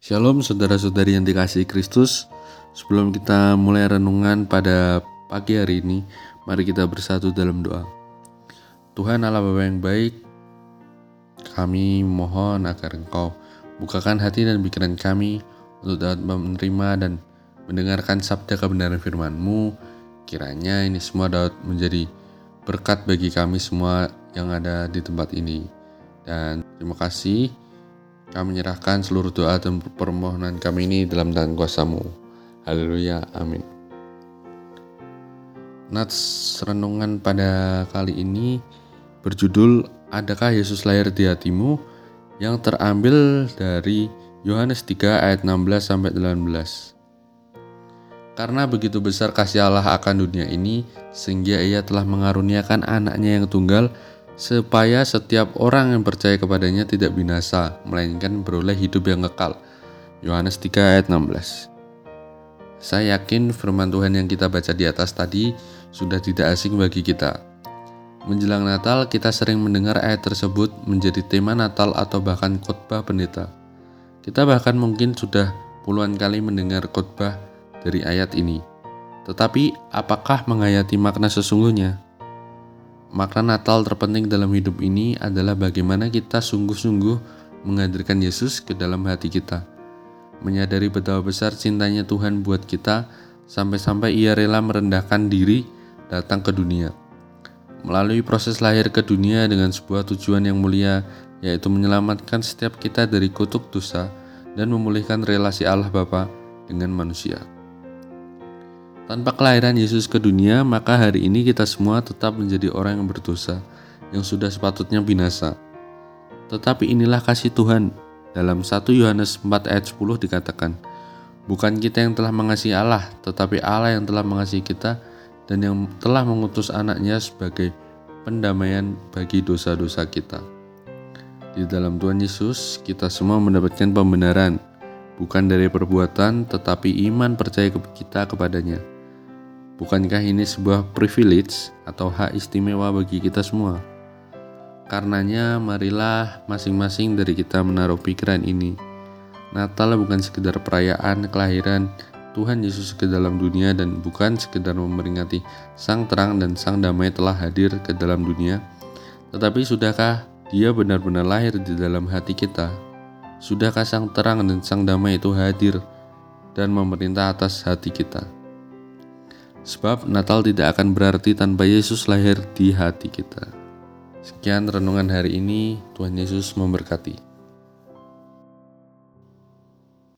Shalom saudara-saudari yang dikasihi Kristus. Sebelum kita mulai renungan pada pagi hari ini, mari kita bersatu dalam doa. Tuhan Allah Bapa yang baik, kami mohon agar Engkau bukakan hati dan pikiran kami untuk dapat menerima dan mendengarkan sabda kebenaran firman-Mu. Kiranya ini semua dapat menjadi berkat bagi kami semua yang ada di tempat ini. Dan terima kasih kami menyerahkan seluruh doa dan permohonan kami ini dalam tangan kuasamu. Haleluya. Amin. Nats renungan pada kali ini berjudul Adakah Yesus lahir di hatimu? yang terambil dari Yohanes 3 ayat 16 sampai 18. Karena begitu besar kasih Allah akan dunia ini, sehingga ia telah mengaruniakan anaknya yang tunggal, supaya setiap orang yang percaya kepadanya tidak binasa, melainkan beroleh hidup yang kekal. Yohanes 3 ayat 16 Saya yakin firman Tuhan yang kita baca di atas tadi sudah tidak asing bagi kita. Menjelang Natal, kita sering mendengar ayat tersebut menjadi tema Natal atau bahkan khotbah pendeta. Kita bahkan mungkin sudah puluhan kali mendengar khotbah dari ayat ini. Tetapi, apakah menghayati makna sesungguhnya? Makna Natal terpenting dalam hidup ini adalah bagaimana kita sungguh-sungguh menghadirkan Yesus ke dalam hati kita. Menyadari betapa besar cintanya Tuhan buat kita, sampai-sampai ia rela merendahkan diri datang ke dunia. Melalui proses lahir ke dunia dengan sebuah tujuan yang mulia, yaitu menyelamatkan setiap kita dari kutuk dosa dan memulihkan relasi Allah Bapa dengan manusia. Tanpa kelahiran Yesus ke dunia, maka hari ini kita semua tetap menjadi orang yang berdosa, yang sudah sepatutnya binasa. Tetapi inilah kasih Tuhan. Dalam 1 Yohanes 4 ayat 10 dikatakan, Bukan kita yang telah mengasihi Allah, tetapi Allah yang telah mengasihi kita dan yang telah mengutus anaknya sebagai pendamaian bagi dosa-dosa kita. Di dalam Tuhan Yesus, kita semua mendapatkan pembenaran, bukan dari perbuatan, tetapi iman percaya kita kepadanya. Bukankah ini sebuah privilege atau hak istimewa bagi kita semua? Karenanya, marilah masing-masing dari kita menaruh pikiran ini. Natal bukan sekedar perayaan kelahiran Tuhan Yesus ke dalam dunia dan bukan sekedar memperingati Sang Terang dan Sang Damai telah hadir ke dalam dunia, tetapi sudahkah Dia benar-benar lahir di dalam hati kita? Sudahkah Sang Terang dan Sang Damai itu hadir dan memerintah atas hati kita? Sebab Natal tidak akan berarti tanpa Yesus lahir di hati kita. Sekian renungan hari ini, Tuhan Yesus memberkati.